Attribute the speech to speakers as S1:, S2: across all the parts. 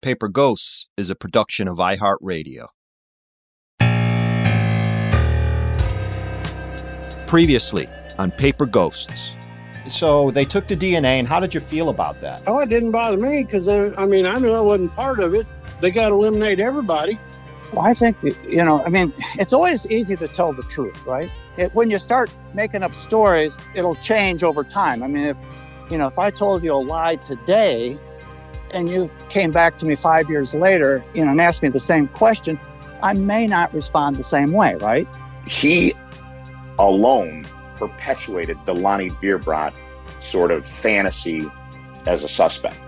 S1: Paper Ghosts is a production of iHeartRadio. Previously on Paper Ghosts. So they took the DNA, and how did you feel about that?
S2: Oh, it didn't bother me because I, I mean I knew I wasn't part of it. They got to eliminate everybody.
S3: Well, I think you know. I mean, it's always easy to tell the truth, right? It, when you start making up stories, it'll change over time. I mean, if you know, if I told you a lie today, and you came back to me five years later, you know, and asked me the same question, I may not respond the same way, right?
S4: He alone perpetuated the Lonnie Bierbrodt sort of fantasy as a suspect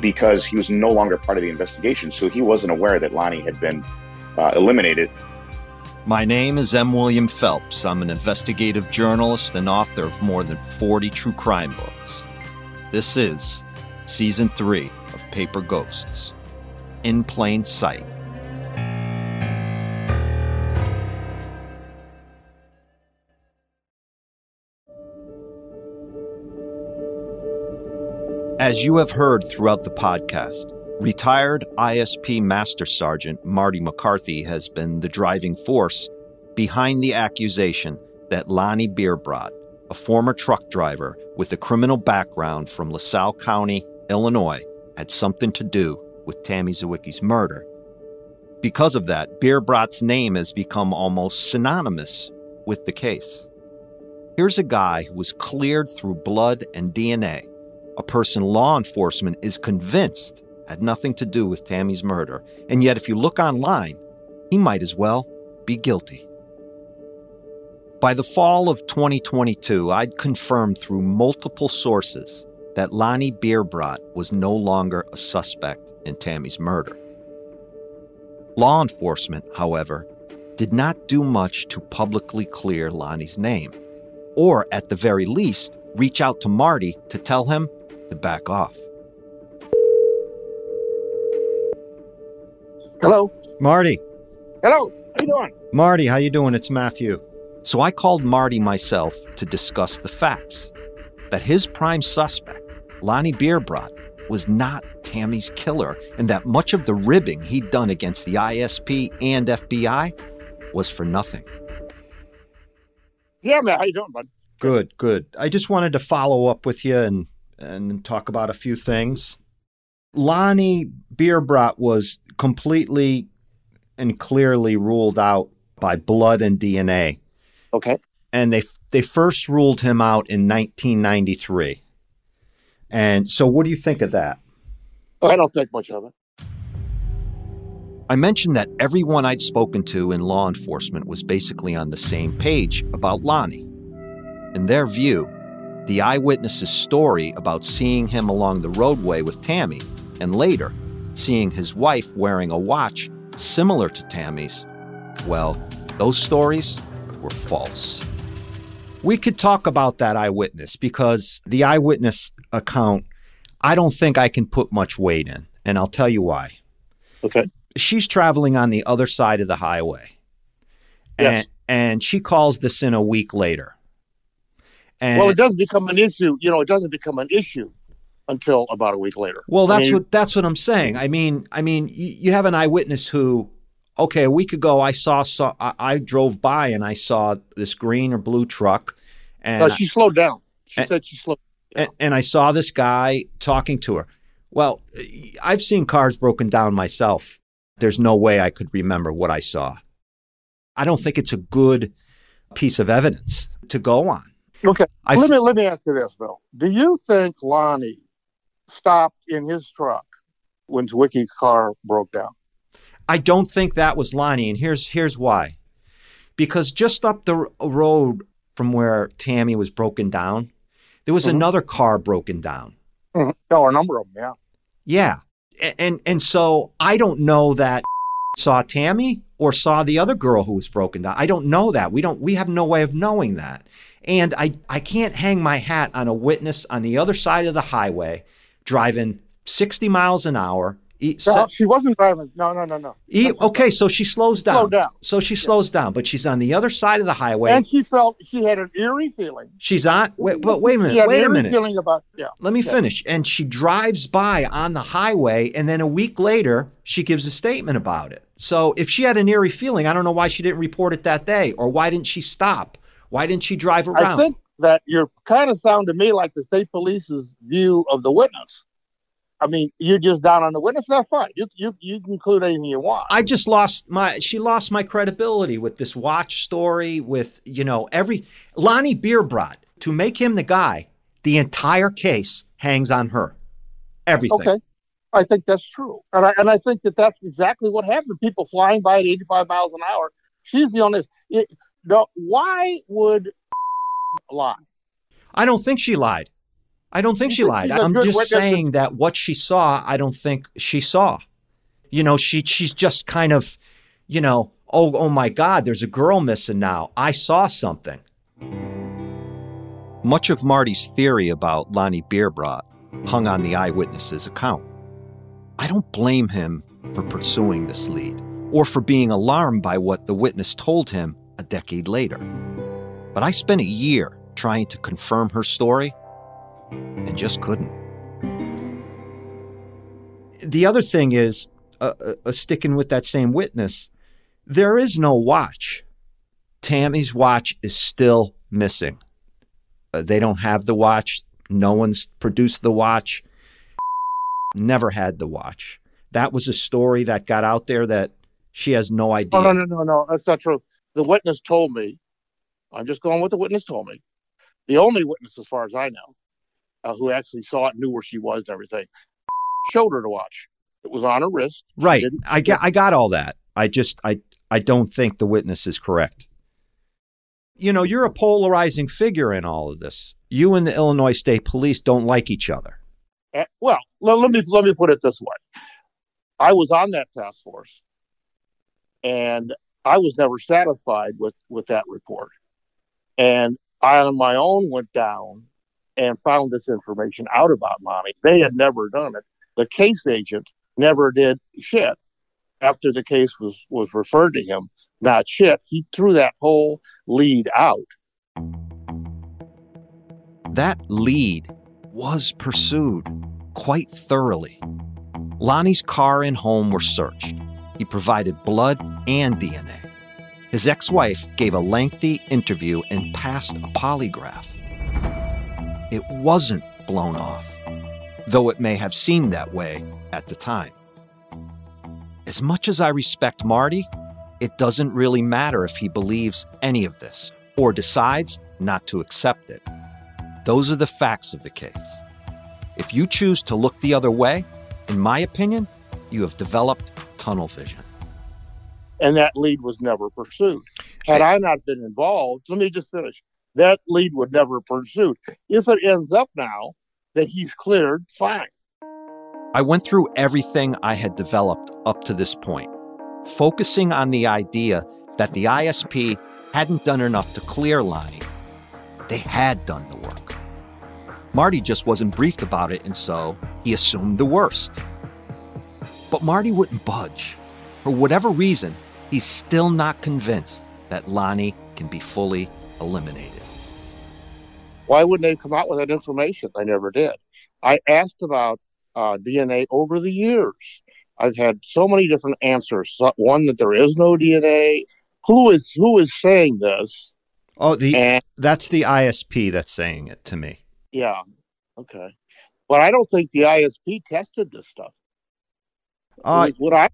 S4: because he was no longer part of the investigation. So he wasn't aware that Lonnie had been uh, eliminated.
S1: My name is M. William Phelps. I'm an investigative journalist and author of more than 40 true crime books. This is Season 3 of Paper Ghosts In Plain Sight. As you have heard throughout the podcast, retired ISP Master Sergeant Marty McCarthy has been the driving force behind the accusation that Lonnie Bierbrodt, a former truck driver with a criminal background from LaSalle County, Illinois, had something to do with Tammy Zywicki's murder. Because of that, Bierbrodt's name has become almost synonymous with the case. Here's a guy who was cleared through blood and DNA a person law enforcement is convinced had nothing to do with Tammy's murder, and yet if you look online, he might as well be guilty. By the fall of 2022, I'd confirmed through multiple sources that Lonnie Bierbrodt was no longer a suspect in Tammy's murder. Law enforcement, however, did not do much to publicly clear Lonnie's name, or at the very least, reach out to Marty to tell him to back off.
S2: Hello.
S1: Marty,
S2: Hello. How you doing?
S1: Marty, how you doing? It's Matthew. So I called Marty myself to discuss the facts that his prime suspect, Lonnie Bierbrodt, was not Tammy's killer and that much of the ribbing he'd done against the ISP and FBI was for nothing.
S2: Yeah, man. How you doing, bud?
S1: Good, good. I just wanted to follow up with you and and talk about a few things. Lonnie Bierbrodt was completely and clearly ruled out by blood and DNA.
S2: Okay.
S1: and they they first ruled him out in 1993. And so, what do you think of that?
S2: I don't think much of it.
S1: I mentioned that everyone I'd spoken to in law enforcement was basically on the same page about Lonnie. In their view, the eyewitness's story about seeing him along the roadway with Tammy and later seeing his wife wearing a watch similar to Tammy's, well, those stories were false. We could talk about that eyewitness because the eyewitness account, I don't think I can put much weight in, and I'll tell you why.
S2: Okay.
S1: She's traveling on the other side of the highway. And
S2: Yes.
S1: and she calls this in a week later. And
S2: well, it doesn't become an issue. You know, it doesn't become an issue until about a week later.
S1: Well,
S2: I
S1: that's
S2: mean,
S1: what that's what I'm saying. I mean, I mean, you, you have an eyewitness who, okay, a week ago I saw, saw I, I drove by and I saw this green or blue truck, and
S2: no, she slowed down. She
S1: and-
S2: said she slowed.
S1: And, and I saw this guy talking to her. Well, I've seen cars broken down myself. There's no way I could remember what I saw. I don't think it's a good piece of evidence to go on.
S2: Okay.
S1: I
S2: let me let me ask you this, Bill. Do you think Lonnie stopped in his truck when Zywicki's car broke down?
S1: I don't think that was Lonnie, and here's here's why. Because just up the r- road from where Tammy was broken down, there was
S2: Mhm.
S1: another car broken down.
S2: Mhm. Oh, a number of them. Yeah.
S1: Yeah. A- And and so I don't know that saw Tammy or saw the other girl who was broken down. I don't know that. We don't we have no way of knowing that. And I I can't hang my hat on a witness on the other side of the highway driving 60 miles an hour.
S2: No, she wasn't driving. No, no, no, no.
S1: e-
S2: That's-
S1: okay, so she slows down.
S2: Slow down.
S1: So she slows down, but she's on the other side of the highway.
S2: And she felt she had an eerie feeling.
S1: she's on wait, but wait a minute.
S2: had
S1: Wait
S2: an
S1: a
S2: eerie
S1: minute.
S2: feeling about yeah.
S1: Let me
S2: Yeah.
S1: finish. And she drives by on the highway, and then a week later, she gives a statement about it. So if she had an eerie feeling, I don't know why she didn't report it that day, or why didn't she stop? Why didn't she drive around?
S2: I think that you're kind of sound to me like the state police's view of the witness. I mean, you're just down on the witness. That's fine. You you you can include anything you want.
S1: I just lost my. She lost my credibility with this watch story. With you know every Lonnie Bierbrodt to make him the guy. The entire case hangs on her. Everything.
S2: Okay. I think that's true, and I and I think that that's exactly what happened. People flying by at 85 miles an hour. She's the only. It, no, why would lie?
S1: I don't think she lied. I don't think she lied.
S2: she's a
S1: I'm just
S2: witness?
S1: saying that what she saw, I don't think she saw. You know, she she's just kind of, you know, oh oh my God, there's a girl missing now. I saw something. Much of Marty's theory about Lonnie Bierbrodt hung on the eyewitness's account. I don't blame him for pursuing this lead or for being alarmed by what the witness told him a decade later. But I spent a year trying to confirm her story and just couldn't. The other thing is, uh, uh, uh, sticking with that same witness, there is no watch. Tammy's watch is still missing. Uh, they don't have the watch. No one's produced the watch. Never had the watch. That was a story that got out there that she has no idea.
S2: Oh, no, no, no, no. That's not true. The witness told me. I'm just going with the witness told me. The only witness, as far as I know, uh, who actually saw it, knew where she was and everything, showed her to watch. It was on her wrist.
S1: Right. I got I got all that. I just I I don't think the witness is correct. You know, you're a polarizing figure in all of this. You and the Illinois State Police don't like each other.
S2: Uh, well, let, let me let me put it this way. I was on that task force, and I was never satisfied with with that report. And I, on my own, went down and found this information out about Lonnie. They had never done it. The case agent never did shit after the case was, was referred to him. Not shit. He threw that whole lead out.
S1: That lead was pursued quite thoroughly. Lonnie's car and home were searched. He provided blood and DNA. His ex wife gave a lengthy interview and passed a polygraph. It wasn't blown off, though it may have seemed that way at the time. As much as I respect Marty, it doesn't really matter if he believes any of this or decides not to accept it. Those are the facts of the case. If you choose to look the other way, in my opinion, you have developed tunnel vision
S2: and that lead was never pursued. Had I not been involved, let me just finish. That lead would never pursue. If it ends up now that he's cleared, fine.
S1: I went through everything I had developed up to this point, focusing on the idea that the ISP hadn't done enough to clear Lonnie. They had done the work. Marty just wasn't briefed about it, and so he assumed the worst. But Marty wouldn't budge. For whatever reason, he's still not convinced that Lonnie can be fully eliminated.
S2: Why wouldn't they come out with that information? They never did. I asked about uh, DNA over the years. I've had so many different answers. One that there is no DNA. Who is who is saying this?
S1: Oh, the and, that's the ISP that's saying it to me.
S2: Yeah. Okay. But I don't think the ISP tested this stuff. Uh, what I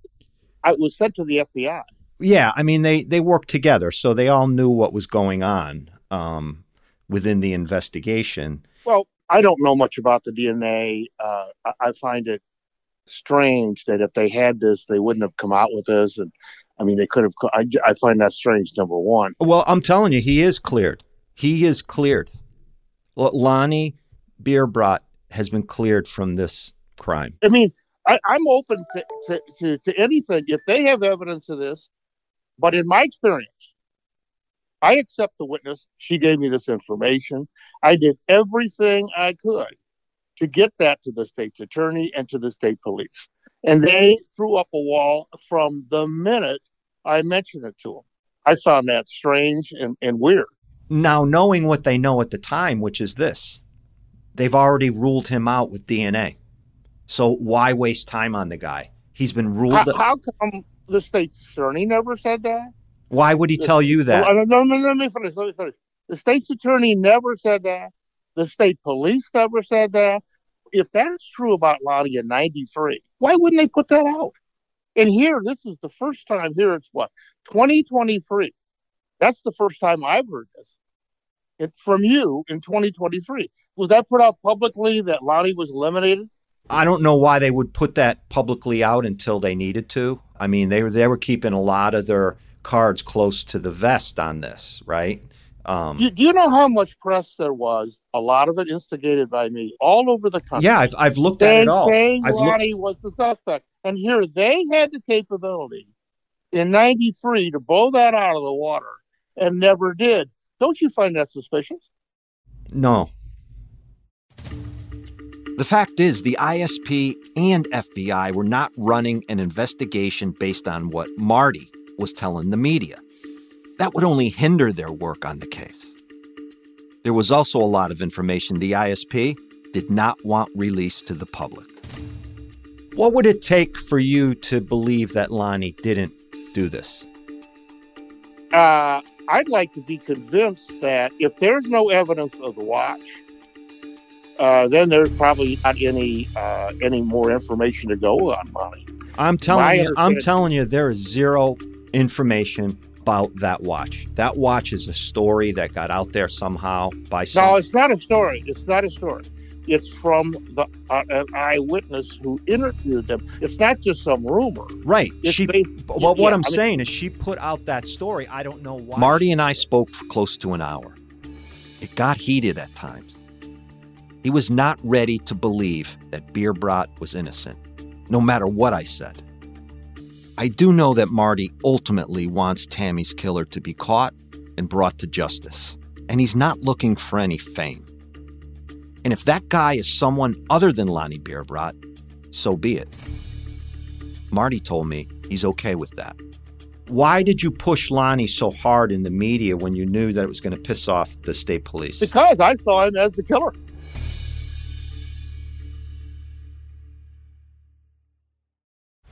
S2: I was sent to the FBI
S1: yeah, I mean they they worked together, so they all knew what was going on um, within the investigation.
S2: Well, I don't know much about the DNA. Uh, I, I find it strange that if they had this, they wouldn't have come out with this. And I mean, they could have. I, I find that strange. Number one.
S1: Well, I'm telling you, he is cleared. He is cleared. Lonnie Bierbrodt has been cleared from this crime.
S2: I mean, I, am open to, to, to, to anything. If they have evidence of this, but in my experience, I accept the witness. She gave me this information. I did everything I could to get that to the state's attorney and to the state police. And they threw up a wall from the minute I mentioned it to them. I found that strange and, and weird.
S1: Now, knowing what they know at the time, which is this, they've already ruled him out with DNA. So why waste time on the guy? He's been ruled.
S2: How, how come the state's attorney never said that.
S1: Why would he tell you that?
S2: No, no, no, let me finish. Let me finish. The state's attorney never said that. The state police never said that. If that's true about Lonnie in 93, why wouldn't they put that out? And here, this is the first time here, it's what, 2023. That's the first time I've heard this it, from you in 2023. Was that put out publicly that Lonnie was eliminated?
S1: I don't know why they would put that publicly out until they needed to. I mean, they were they were keeping a lot of their cards close to the vest on this, right?
S2: Um, do, do, you know how much press there was? A lot of it instigated by me, all over the country.
S1: Yeah, I've, I've looked at it all.
S2: Saying Lonnie was the suspect, and here they had the capability in '93 to blow that out of the water, and never did. Don't you find that suspicious?
S1: No, the fact is, the ISP and FBI were not running an investigation based on what Marty was telling the media. That would only hinder their work on the case. There was also a lot of information the ISP did not want released to the public. What would it take for you to believe that Lonnie didn't do this?
S2: Uh, I'd like to be convinced that if there's no evidence of the watch, uh, then there's probably not any uh, any more information to go on Molly.
S1: I'm telling My you, I'm telling you, there is zero information about that watch. That watch is a story that got out there somehow by some.
S2: No, it's not a story. It's not a story. It's from the uh, an eyewitness who interviewed them. It's not just some rumor.
S1: Right. It's she. Based, well, yeah, what I'm I mean, saying is, she put out that story. I don't know why. Marty and I spoke for close to an hour. It got heated at times. He was not ready to believe that Bierbrodt was innocent, no matter what I said. I do know that Marty ultimately wants Tammy's killer to be caught and brought to justice, and he's not looking for any fame. And if that guy is someone other than Lonnie Bierbrodt, so be it. Marty told me he's okay with that. Why did you push Lonnie so hard in the media when you knew that it was going to piss off the state police?
S2: Because I saw him as the killer.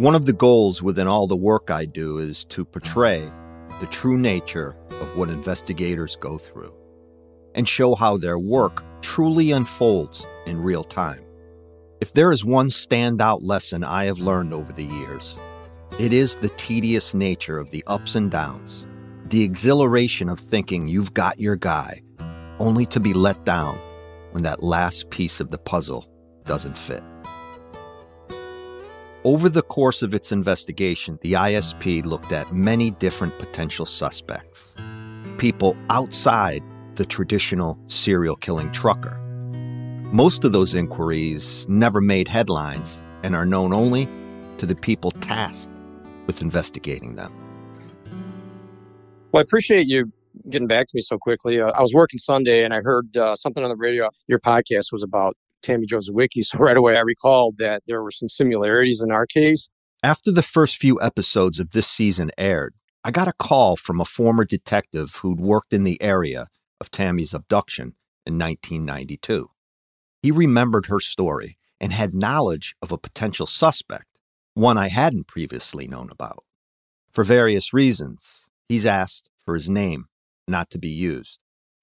S1: One of the goals within all the work I do is to portray the true nature of what investigators go through and show how their work truly unfolds in real time. If there is one standout lesson I have learned over the years, it is the tedious nature of the ups and downs, the exhilaration of thinking you've got your guy, only to be let down when that last piece of the puzzle doesn't fit. Over the course of its investigation, the ISP looked at many different potential suspects. People outside the traditional serial killing trucker. Most of those inquiries never made headlines and are known only to the people tasked with investigating them.
S5: Well, I appreciate you getting back to me so quickly. Uh, I was working Sunday and I heard uh, something on the radio. Your podcast was about Tammy Jo Zywicki. So right away, I recalled that there were some similarities in our case.
S1: After the first few episodes of this season aired, I got a call from a former detective who'd worked in the area of Tammy's abduction in 1992. He remembered her story and had knowledge of a potential suspect, one I hadn't previously known about. For various reasons, he's asked for his name not to be used,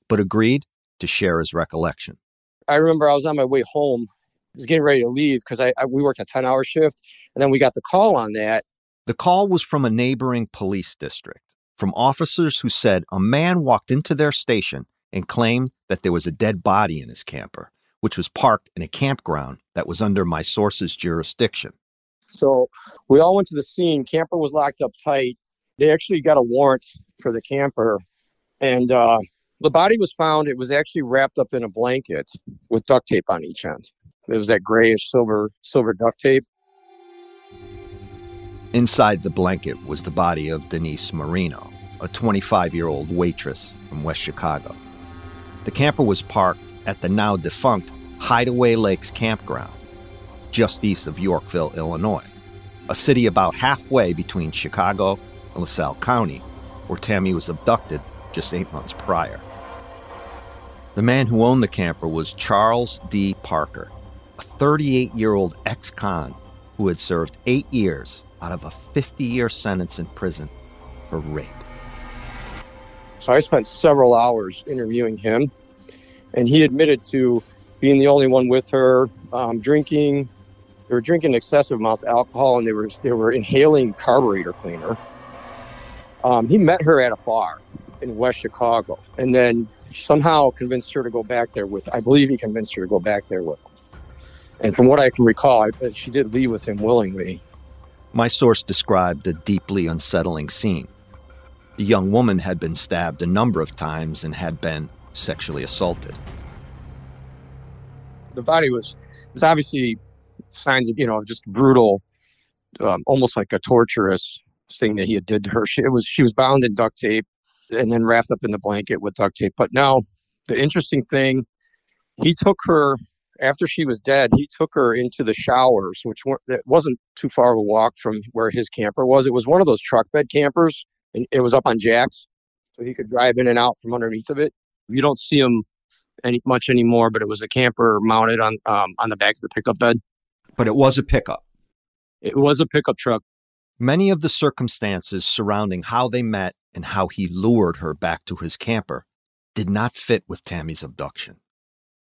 S1: but agreed to share his recollection.
S5: I remember I was on my way home. I was getting ready to leave because I, I, we worked a 10 hour shift. And then we got the call on that.
S1: The call was from a neighboring police district, from officers who said a man walked into their station and claimed that there was a dead body in his camper, which was parked in a campground that was under my source's jurisdiction.
S5: So we all went to the scene. Camper was locked up tight. They actually got a warrant for the camper. And uh, the body was found. It was actually wrapped up in a blanket with duct tape on each end. It was that grayish silver silver duct tape.
S1: Inside the blanket was the body of Denise Marino, a 25 year old waitress from West Chicago. The camper was parked at the now defunct Hideaway Lakes Campground, just east of Yorkville, Illinois, a city about halfway between Chicago and LaSalle County, where Tammy was abducted just eight months prior. The man who owned the camper was Charles D. Parker, a 38 year old ex con who had served eight years out of a 50 year sentence in prison for rape.
S5: So I spent several hours interviewing him, and he admitted to being the only one with her, um, drinking. They were drinking excessive amounts of alcohol, and they were they were inhaling carburetor cleaner. Um, he met her at a bar in West Chicago, and then somehow convinced her to go back there with. I believe he convinced her to go back there with. And from what I can recall, I, she did leave with him willingly.
S1: My source described a deeply unsettling scene. The young woman had been stabbed a number of times and had been sexually assaulted.
S5: The body was was obviously signs of you know just brutal, um, almost like a torturous thing that he had did to her. She, it was she was bound in duct tape and then wrapped up in the blanket with duct tape. But now the interesting thing, he took her after she was dead, he took her into the showers, which wasn't too far of a walk from where his camper was. It was one of those truck bed campers, and it was up on jacks, so he could drive in and out from underneath of it. You don't see them any much anymore, but it was a camper mounted on um, on the back of the pickup bed.
S1: But it was a pickup.
S5: It was a pickup truck.
S1: Many of the circumstances surrounding how they met and how he lured her back to his camper did not fit with Tammy's abduction.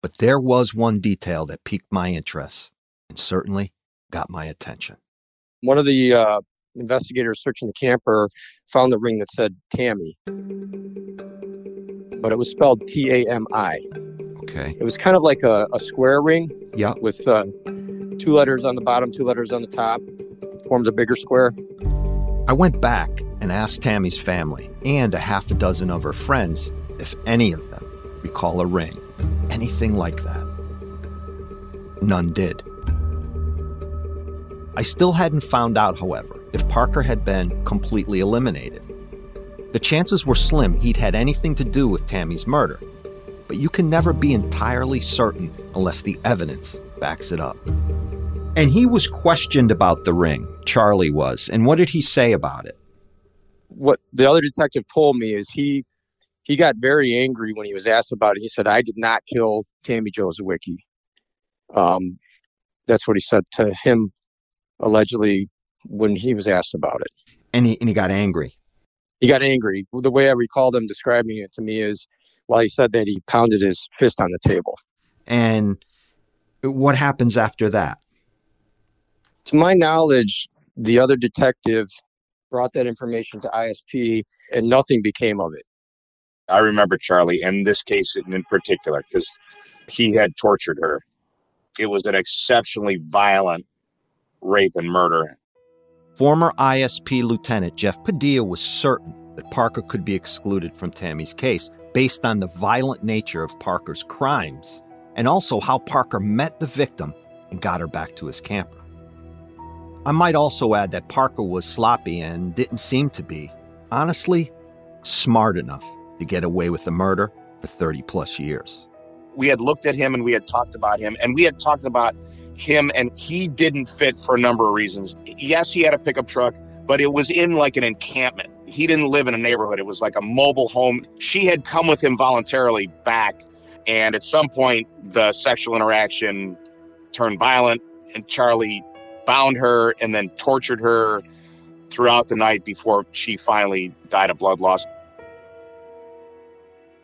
S1: But there was one detail that piqued my interest and certainly got my attention.
S5: One of the uh, investigators searching the camper found the ring that said Tammy, but it was spelled T A M I.
S1: Okay.
S5: It was kind of like a, a square ring.
S1: Yeah.
S5: With uh, two letters on the bottom, two letters on the top. Forms a bigger square.
S1: I went back and asked Tammy's family and a half a dozen of her friends if any of them recall a ring anything like that. None did. I still hadn't found out, however, if Parker had been completely eliminated. The chances were slim he'd had anything to do with Tammy's murder, but you can never be entirely certain unless the evidence backs it up. And he was questioned about the ring, Charlie was, and what did he say about it?
S5: What the other detective told me is he he got very angry when he was asked about it. He said, "I did not kill Tammy Jo Zywicki." Um, that's what he said to him, allegedly, when he was asked about it.
S1: And he and he got angry.
S5: He got angry. The way I recall them describing it to me is, while he said that, he pounded his fist on the table.
S1: And what happens after that?
S5: To my knowledge, the other detective brought that information to ISP, and nothing became of it.
S4: I remember Charlie in this case in particular because he had tortured her. It was an exceptionally violent rape and murder.
S1: Former ISP Lieutenant Jeff Padilla was certain that Parker could be excluded from Tammy's case based on the violent nature of Parker's crimes and also how Parker met the victim and got her back to his camper. I might also add that Parker was sloppy and didn't seem to be, honestly, smart enough to get away with the murder for 30 plus years.
S4: We had looked at him and we had talked about him, and we had talked about him, and he didn't fit for a number of reasons. Yes, he had a pickup truck, but it was in like an encampment. He didn't live in a neighborhood, it was like a mobile home. She had come with him voluntarily back, and at some point, the sexual interaction turned violent, and Charlie bound her and then tortured her throughout the night before she finally died of blood loss.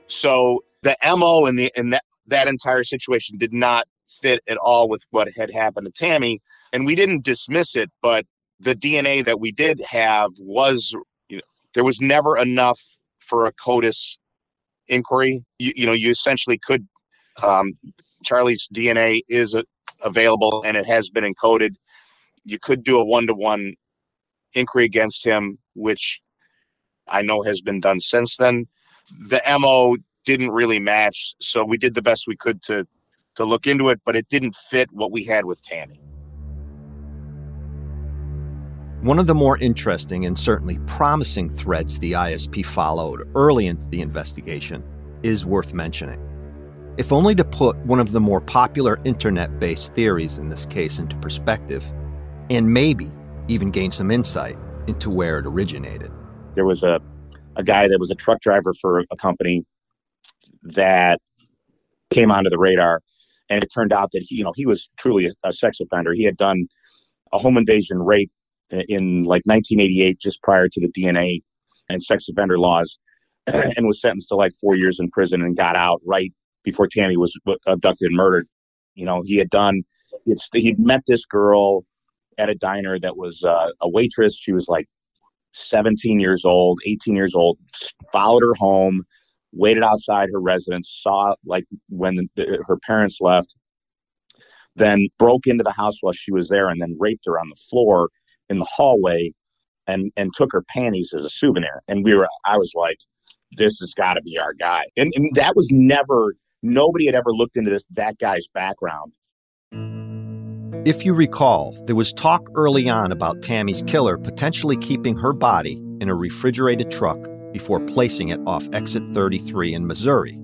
S4: So the MO in the in that that entire situation did not fit at all with what had happened to Tammy, and we didn't dismiss it, but the DNA that we did have was you know there was never enough for a CODIS inquiry. You, you know, you essentially could um, Charlie's DNA is available and it has been encoded. You could do a one to one inquiry against him, which I know has been done since then the mo didn't really match so we did the best we could to to look into it but it didn't fit what we had with tammy
S1: One of the more interesting and certainly promising threads the ISP followed early into the investigation is worth mentioning. If only to put one of the more popular internet based theories in this case into perspective, and maybe even gain some insight into where it originated.
S4: There was a, a guy that was a truck driver for a company that came onto the radar, and it turned out that he, you know, he was truly a, a sex offender. He had done a home invasion rape in like 1988, just prior to the DNA and sex offender laws, and was sentenced to like four years in prison and got out right before Tammy was uh, abducted and murdered. You know, he had done, he'd met this girl at a diner that was uh, a waitress. She was like 17 years old, 18 years old, followed her home, waited outside her residence, saw like when the, the, her parents left, then broke into the house while she was there and then raped her on the floor in the hallway and and took her panties as a souvenir. And we were I was like, this has got to be our guy. And, and that was never nobody had ever looked into this that guy's background.
S1: If you recall, there was talk early on about Tammy's killer potentially keeping her body in a refrigerated truck before placing it off exit 33 in Missouri,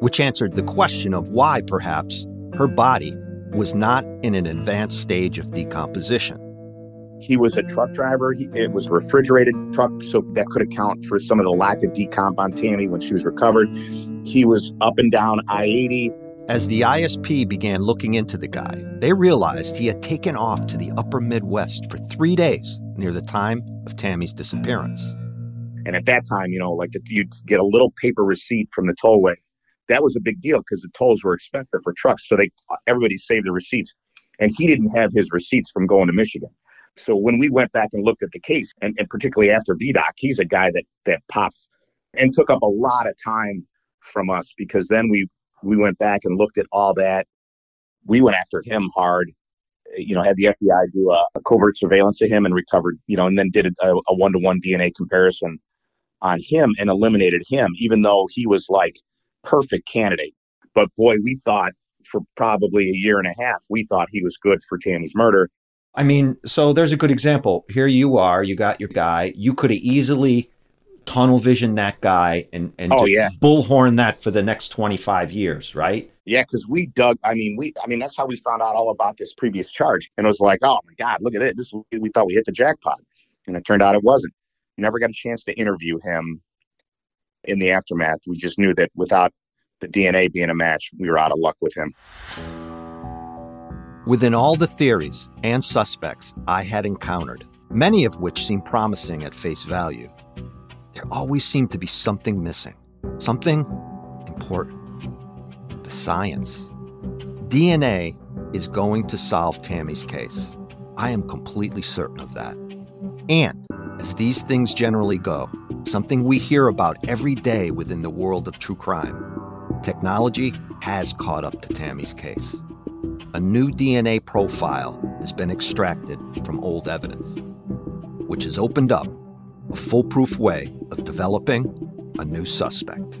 S1: which answered the question of why, perhaps, her body was not in an advanced stage of decomposition.
S4: He was a truck driver. He, it was a refrigerated truck, so that could account for some of the lack of decomp on Tammy when she was recovered. He was up and down I 80.
S1: As the ISP began looking into the guy, they realized he had taken off to the upper Midwest for three days near the time of Tammy's disappearance.
S4: And at that time, you know, like if you'd get a little paper receipt from the tollway. That was a big deal because the tolls were expensive for trucks. So they everybody saved the receipts. And he didn't have his receipts from going to Michigan. So when we went back and looked at the case, and, and particularly after VDOC, he's a guy that that popped and took up a lot of time from us because then we we went back and looked at all that. We went after him hard. You know, had the FBI do a, a covert surveillance to him and recovered. You know, and then did a one to one DNA comparison on him and eliminated him, even though he was like perfect candidate. But boy, we thought for probably a year and a half, we thought he was good for Tammy's murder.
S1: I mean, so there's a good example. Here you are, you got your guy. You could have easily tunnel vision that guy and, and
S4: oh, yeah.
S1: bullhorn that for the next 25 years, right?
S4: Yeah, because we dug. I mean, we. I mean, that's how we found out all about this previous charge, and it was like, oh my god, look at it. This we thought we hit the jackpot, and it turned out it wasn't. never got a chance to interview him in the aftermath. We just knew that without the DNA being a match, we were out of luck with him.
S1: Within all the theories and suspects I had encountered, many of which seemed promising at face value, there always seemed to be something missing, something important. The science. DNA is going to solve Tammy's case. I am completely certain of that. And, as these things generally go, something we hear about every day within the world of true crime. Technology has caught up to Tammy's case. A new DNA profile has been extracted from old evidence, which has opened up a foolproof way of developing a new suspect.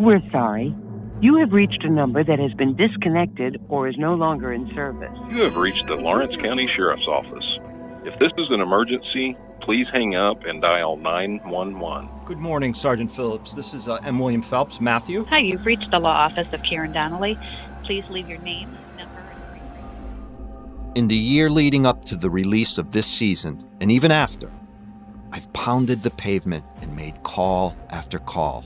S6: We're sorry. You have reached a number that has been disconnected or is no longer in service.
S7: You have reached the Lawrence County Sheriff's Office. If this is an emergency, please hang up and dial 911.
S1: Good morning, Sergeant Phillips. This is uh, M. William Phelps. Matthew?
S8: Hi, you've reached the law office of Karen Donnelly. Please leave your name, number, and
S1: In the year leading up to the release of this season, and even after, I've pounded the pavement and made call after call,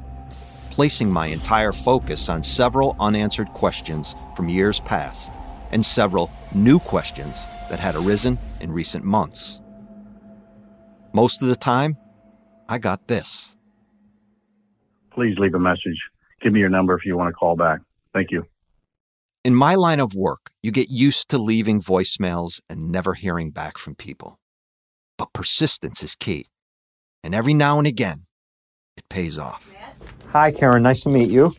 S1: placing my entire focus on several unanswered questions from years past and several new questions that had arisen in recent months. Most of the time, I got this.
S9: Please leave a message. Give me your number if you want to call back. Thank you.
S1: In my line of work, you get used to leaving voicemails and never hearing back from people. But persistence is key. And every now and again, it pays off. Hi, Karen. Nice to meet you.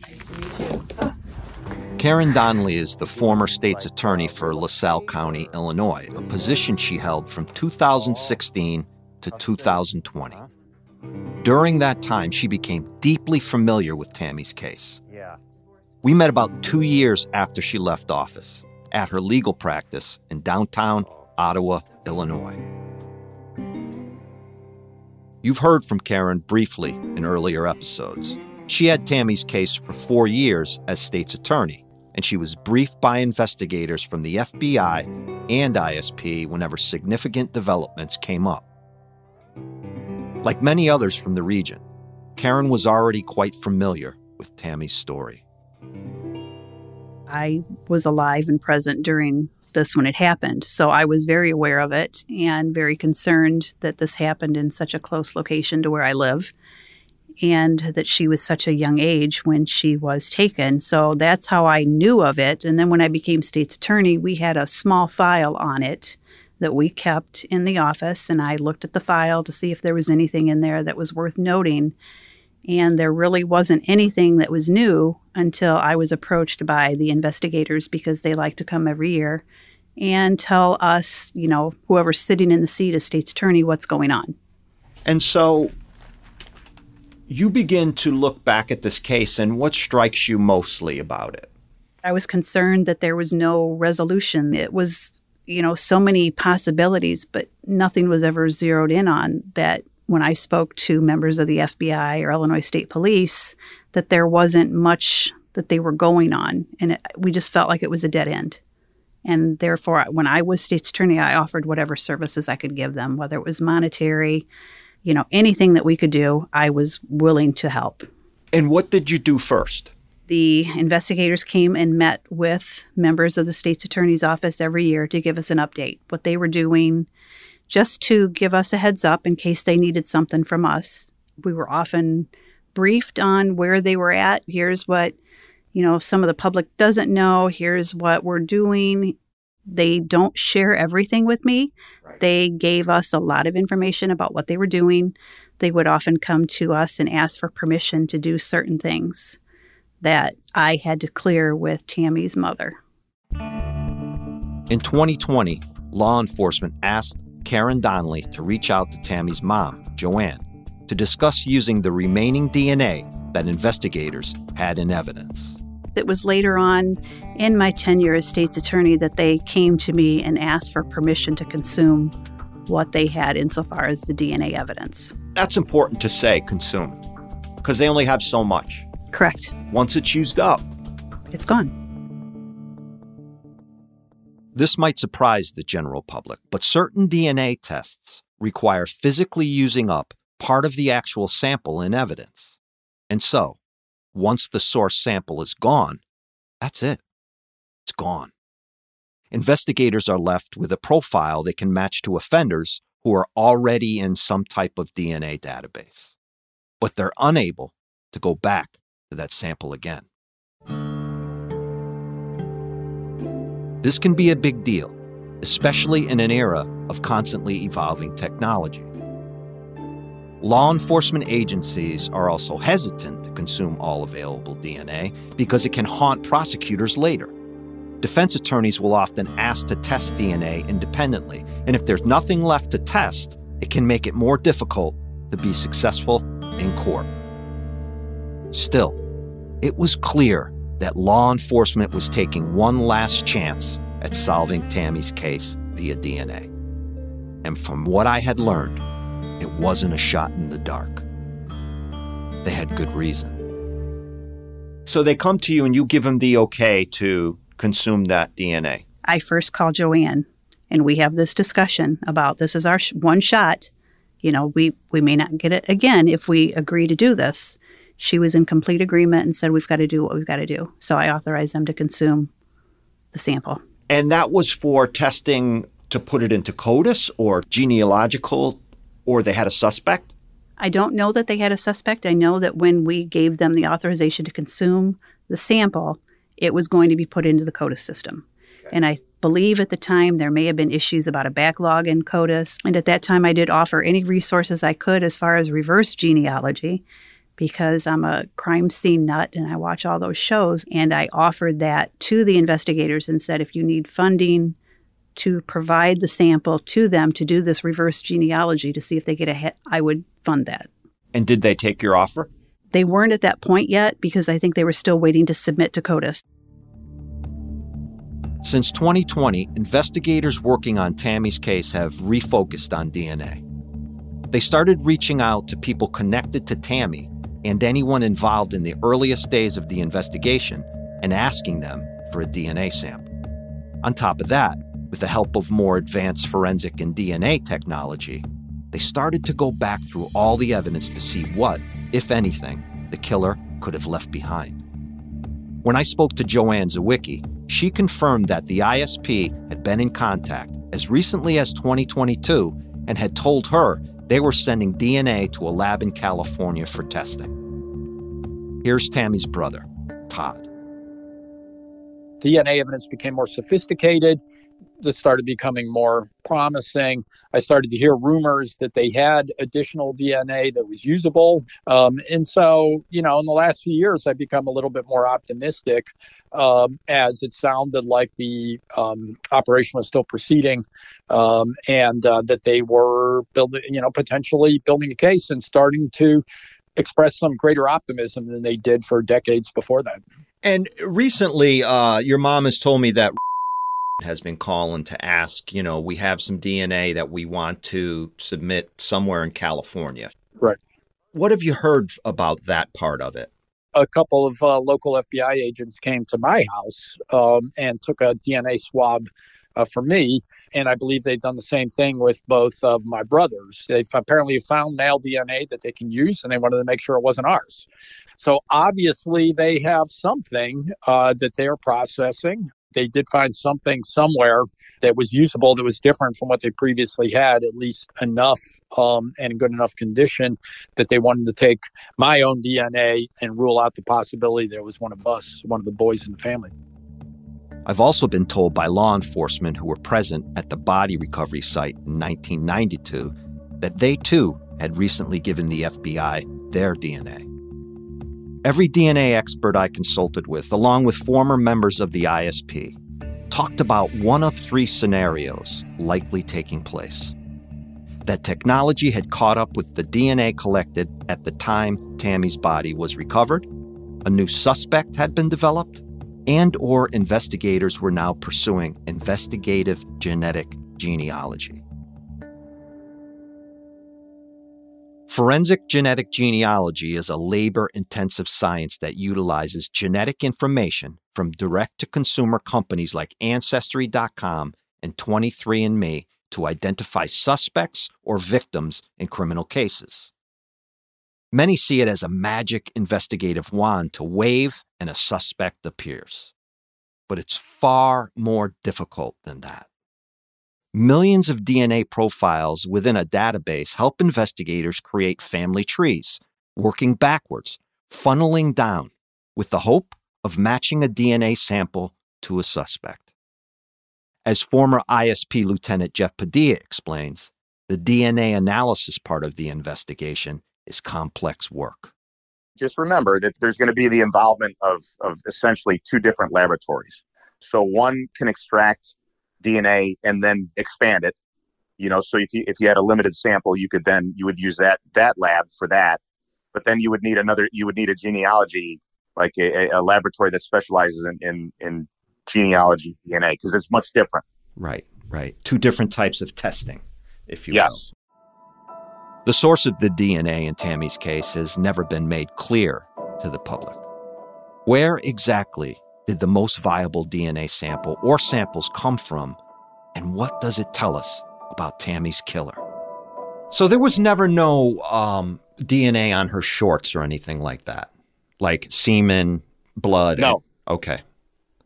S1: Karen Donnelly is the former state's attorney for LaSalle County, Illinois, a position she held from 2016 to 2020. During that time, she became deeply familiar with Tammy's case. We met about two years after she left office at her legal practice in downtown Ottawa, Illinois. You've heard from Karen briefly in earlier episodes. She had Tammy's case for four years as state's attorney, and she was briefed by investigators from the FBI and ISP whenever significant developments came up. Like many others from the region, Karen was already quite familiar with Tammy's story.
S10: I was alive and present during this when it happened. So I was very aware of it and very concerned that this happened in such a close location to where I live and that she was such a young age when she was taken. So that's how I knew of it. And then when I became state's attorney, we had a small file on it that we kept in the office. And I looked at the file to see if there was anything in there that was worth noting. And there really wasn't anything that was new until I was approached by the investigators because they like to come every year and tell us, you know, whoever's sitting in the seat as state's attorney, what's going on.
S1: And so you begin to look back at this case, and what strikes you mostly about it?
S10: I was concerned that there was no resolution. It was, you know, so many possibilities, but nothing was ever zeroed in on that when I spoke to members of the FBI or Illinois State Police, that there wasn't much that they were going on. And it, we just felt like it was a dead end. And therefore, when I was state's attorney, I offered whatever services I could give them, whether it was monetary, you know, anything that we could do, I was willing to help.
S1: And what did you do first?
S10: The investigators came and met with members of the state's attorney's office every year to give us an update, what they were doing, just to give us a heads up in case they needed something from us. We were often briefed on where they were at. Here's what, you know, some of the public doesn't know. Here's what we're doing. They don't share everything with me. Right. They gave us a lot of information about what they were doing. They would often come to us and ask for permission to do certain things that I had to clear with Tammy's mother.
S1: In 2020, law enforcement asked Karen Donnelly to reach out to Tammy's mom, Joanne, to discuss using the remaining DNA that investigators had in evidence.
S10: It was later on in my tenure as state's attorney that they came to me and asked for permission to consume what they had insofar as the DNA evidence.
S1: That's important to say, consume, because they only have so much.
S10: Correct.
S1: Once it's used up,
S10: it's gone.
S1: This might surprise the general public, but certain DNA tests require physically using up part of the actual sample in evidence. And so, once the source sample is gone, that's it. It's gone. Investigators are left with a profile they can match to offenders who are already in some type of DNA database. But they're unable to go back to that sample again. This can be a big deal, especially in an era of constantly evolving technology. Law enforcement agencies are also hesitant consume all available DNA because it can haunt prosecutors later. Defense attorneys will often ask to test DNA independently, and if there's nothing left to test, it can make it more difficult to be successful in court. Still, it was clear that law enforcement was taking one last chance at solving Tammy's case via DNA. And from what I had learned, it wasn't a shot in the dark. They had good reason. So they come to you and you give them the okay to consume that DNA.
S10: I first call Joanne and we have this discussion about this is our sh- one shot. You know, we, we may not get it again if we agree to do this she was in complete agreement and said, We've got to do what we've got to do. So I authorized them to consume the sample.
S1: And that was for testing to put it into CODIS or genealogical, or they had a suspect?
S10: I don't know that they had a suspect. I know that when we gave them the authorization to consume the sample, it was going to be put into the CODIS system. Okay. And I believe at the time there may have been issues about a backlog in CODIS. And at that time, I did offer any resources I could as far as reverse genealogy because I'm a crime scene nut and I watch all those shows. And I offered that to the investigators and said, if you need funding to provide the sample to them to do this reverse genealogy to see if they get a hit, I would fund that.
S1: And did they take your offer?
S10: They weren't at that point yet because I think they were still waiting to submit to CODIS.
S1: Since 2020, investigators working on Tammy's case have refocused on DNA. They started reaching out to people connected to Tammy and anyone involved in the earliest days of the investigation and asking them for a DNA sample. On top of that, with the help of more advanced forensic and DNA technology, they started to go back through all the evidence to see what, if anything, the killer could have left behind. When I spoke to Joanne Zywicki, she confirmed that the ISP had been in contact as recently as 2022 and had told her they were sending DNA to a lab in California for testing. Here's Tammy's brother, Todd.
S11: DNA evidence became more sophisticated. This started becoming more promising. I started to hear rumors that they had additional DNA that was usable. Um, and so, you know, in the last few years, I've become a little bit more optimistic um, as it sounded like the um, operation was still proceeding um, and uh, that they were building, you know, potentially building a case and starting to express some greater optimism than they did for decades before that.
S1: And recently, uh, your mom has told me that has been calling to ask, you know, we have some DNA that we want to submit somewhere in California.
S11: Right.
S1: What have you heard about that part of it?
S11: A couple of uh, local FBI agents came to my house um, and took a DNA swab uh, for me. And I believe they've done the same thing with both of my brothers. They've apparently found male DNA that they can use, and they wanted to make sure it wasn't ours. So obviously, they have something uh, that they are processing. They did find something somewhere that was usable that was different from what they previously had, at least enough um, and in good enough condition that they wanted to take my own DNA and rule out the possibility it was one of us, one of the boys in the family.
S1: I've also been told by law enforcement who were present at the body recovery site in 1992 that they too had recently given the FBI their DNA. Every DNA expert I consulted with, along with former members of the ISP, talked about one of three scenarios likely taking place. that technology had caught up with the DNA collected at the time Tammy's body was recovered, a new suspect had been developed, and or investigators were now pursuing investigative genetic genealogy. Forensic genetic genealogy is a labor intensive science that utilizes genetic information from direct to consumer companies like Ancestry.com and 23andMe to identify suspects or victims in criminal cases. Many see it as a magic investigative wand to wave and a suspect appears. But it's far more difficult than that. Millions of DNA profiles within a database help investigators create family trees, working backwards, funneling down, with the hope of matching a DNA sample to a suspect. As former ISP Lieutenant Jeff Padilla explains, the DNA analysis part of the investigation is complex work.
S4: Just remember that there's going to be the involvement of, of essentially two different laboratories. So one can extract DNA and then expand it. You know, so if you if you had a limited sample, you could then you would use that that lab for that. But then you would need another. You would need a genealogy, like a, a laboratory that specializes in in, in genealogy DNA, because it's much different.
S1: Right, right. Two different types of testing, if you
S4: yes.
S1: will. The source of the DNA in Tammy's case has never been made clear to the public. Where exactly did the most viable DNA sample or samples come from, and what does it tell us about Tammy's killer? So there was never no um, DNA on her shorts or anything like that, like semen, blood.
S4: No.
S1: and- okay.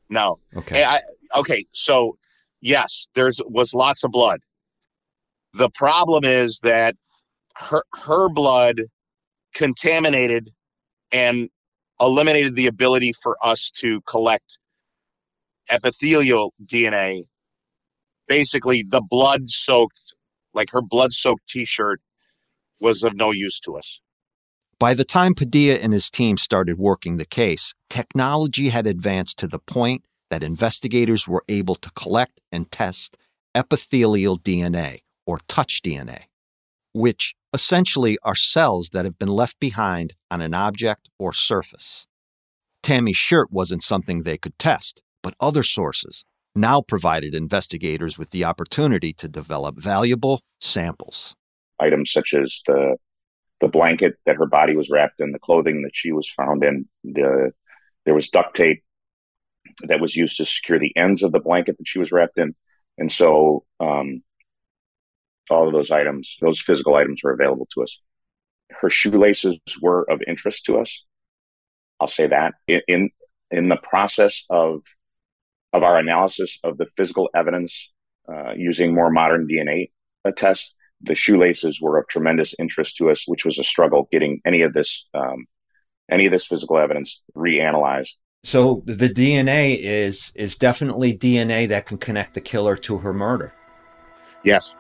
S4: No.
S1: Okay.
S4: I, okay. So yes, there's was lots of blood. The problem is that her her blood contaminated and eliminated the ability for us to collect epithelial DNA. Basically, the blood soaked, like her blood soaked t shirt, was of no use to us.
S1: By the time Padilla and his team started working the case, technology had advanced to the point that investigators were able to collect and test epithelial DNA, or touch DNA, which essentially are cells that have been left behind on an object or surface. Tammy's shirt wasn't something they could test, but other sources now provided investigators with the opportunity to develop valuable samples.
S4: Items such as the the blanket that her body was wrapped in, the clothing that she was found in, the there was duct tape that was used to secure the ends of the blanket that she was wrapped in, and so um, all of those items, those physical items, were available to us. Her shoelaces were of interest to us. I'll say that in in, in the process of of our analysis of the physical evidence uh, using more modern DNA tests, the shoelaces were of tremendous interest to us, which was a struggle getting any of this um, any of this physical evidence reanalyzed.
S1: So the DNA is is definitely DNA that can connect the killer to her murder.
S4: Yes.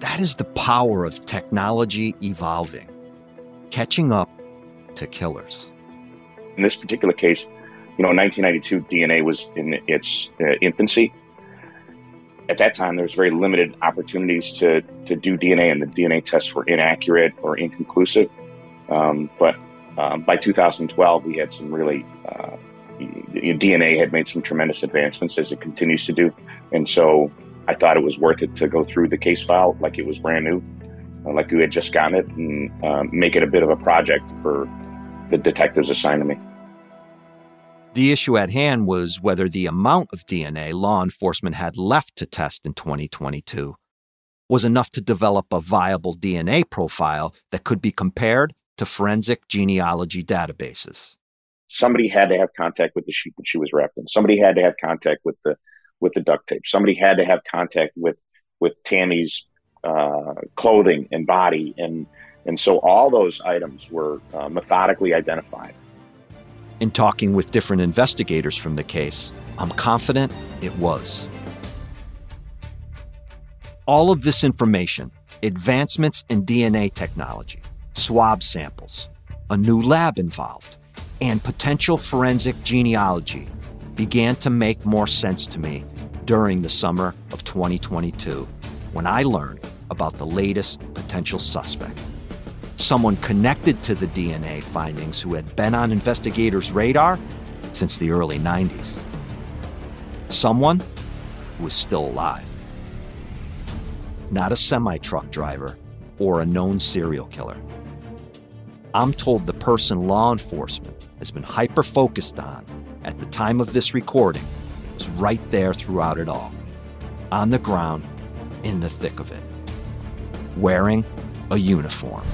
S1: That is the power of technology evolving, catching up to killers.
S4: In this particular case, you know, in 1992, DNA was in its uh, infancy. At that time, there was very limited opportunities to to do DNA, and the DNA tests were inaccurate or inconclusive. Um, but um, by 2012, we had some really uh, DNA had made some tremendous advancements as it continues to do, and so I thought it was worth it to go through the case file like it was brand new, uh, like we had just gotten it, and um, make it a bit of a project for the detectives assigned to me.
S1: The issue at hand was whether the amount of DNA law enforcement had left to test in 2022 was enough to develop a viable DNA profile that could be compared to forensic genealogy databases.
S4: Somebody had to have contact with the sheet that she was wrapped in. Somebody had to have contact with the with the duct tape. Somebody had to have contact with with Tammy's uh, clothing and body, and and so all those items were uh, methodically identified.
S1: In talking with different investigators from the case, I'm confident it was. All of this information, advancements in DNA technology, swab samples, a new lab involved, and potential forensic genealogy began to make more sense to me during the summer of 2022 when I learned about the latest potential suspect. Someone connected to the DNA findings who had been on investigators' radar since the early 90s. Someone who was still alive. Not a semi truck driver or a known serial killer. I'm told the person law enforcement has been hyper focused on at the time of this recording was right there throughout it all, on the ground, in the thick of it, wearing a uniform.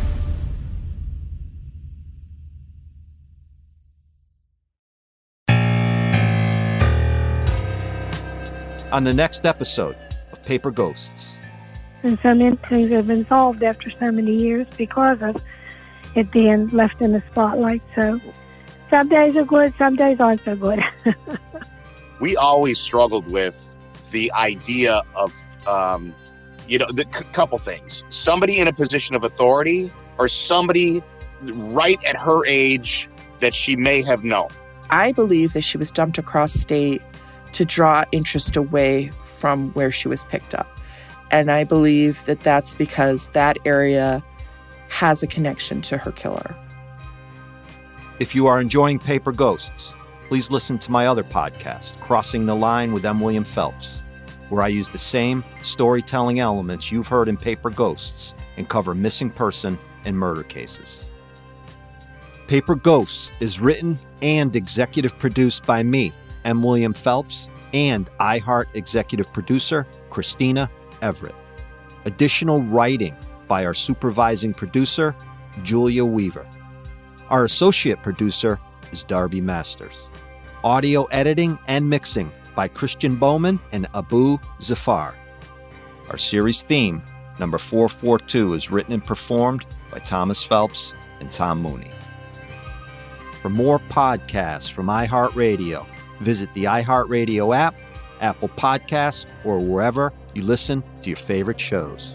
S1: On the next episode of Paper Ghosts.
S12: And some things have been solved after so many years because of it being left in the spotlight. So some days are good, some days aren't so good.
S13: we always struggled with the idea of, um, you know, the c- couple things somebody in a position of authority or somebody right at her age that she may have known.
S14: I believe that she was dumped across state to draw interest away from where she was picked up. And I believe that that's because that area has a connection to her killer.
S1: If you are enjoying Paper Ghosts, please listen to my other podcast, Crossing the Line with M. William Phelps, where I use the same storytelling elements you've heard in Paper Ghosts and cover missing person and murder cases. Paper Ghosts is written and executive produced by me, M. William Phelps, and iHeart executive producer, Christina Everett. Additional writing by our supervising producer, Julia Weaver. Our associate producer is Darby Masters. Audio editing and mixing by Christian Bowman and Abu Zafar. Our series theme, number 442, is written and performed by Thomas Phelps and Tom Mooney. For more podcasts from iHeartRadio, visit the iHeartRadio app, Apple Podcasts, or wherever you listen to your favorite shows.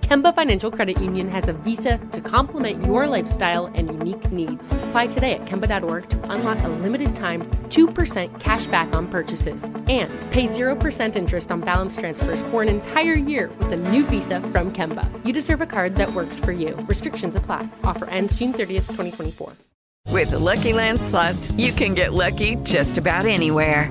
S15: Kemba Financial Credit Union has a visa to complement your lifestyle and unique needs. Apply today at Kemba.org to unlock a limited time 2% cash back on purchases and pay 0% interest on balance transfers for an entire year with a new visa from Kemba. You deserve a card that works for you. Restrictions apply. Offer ends June 30th, 2024.
S16: With the Lucky Land slots, you can get lucky just about anywhere.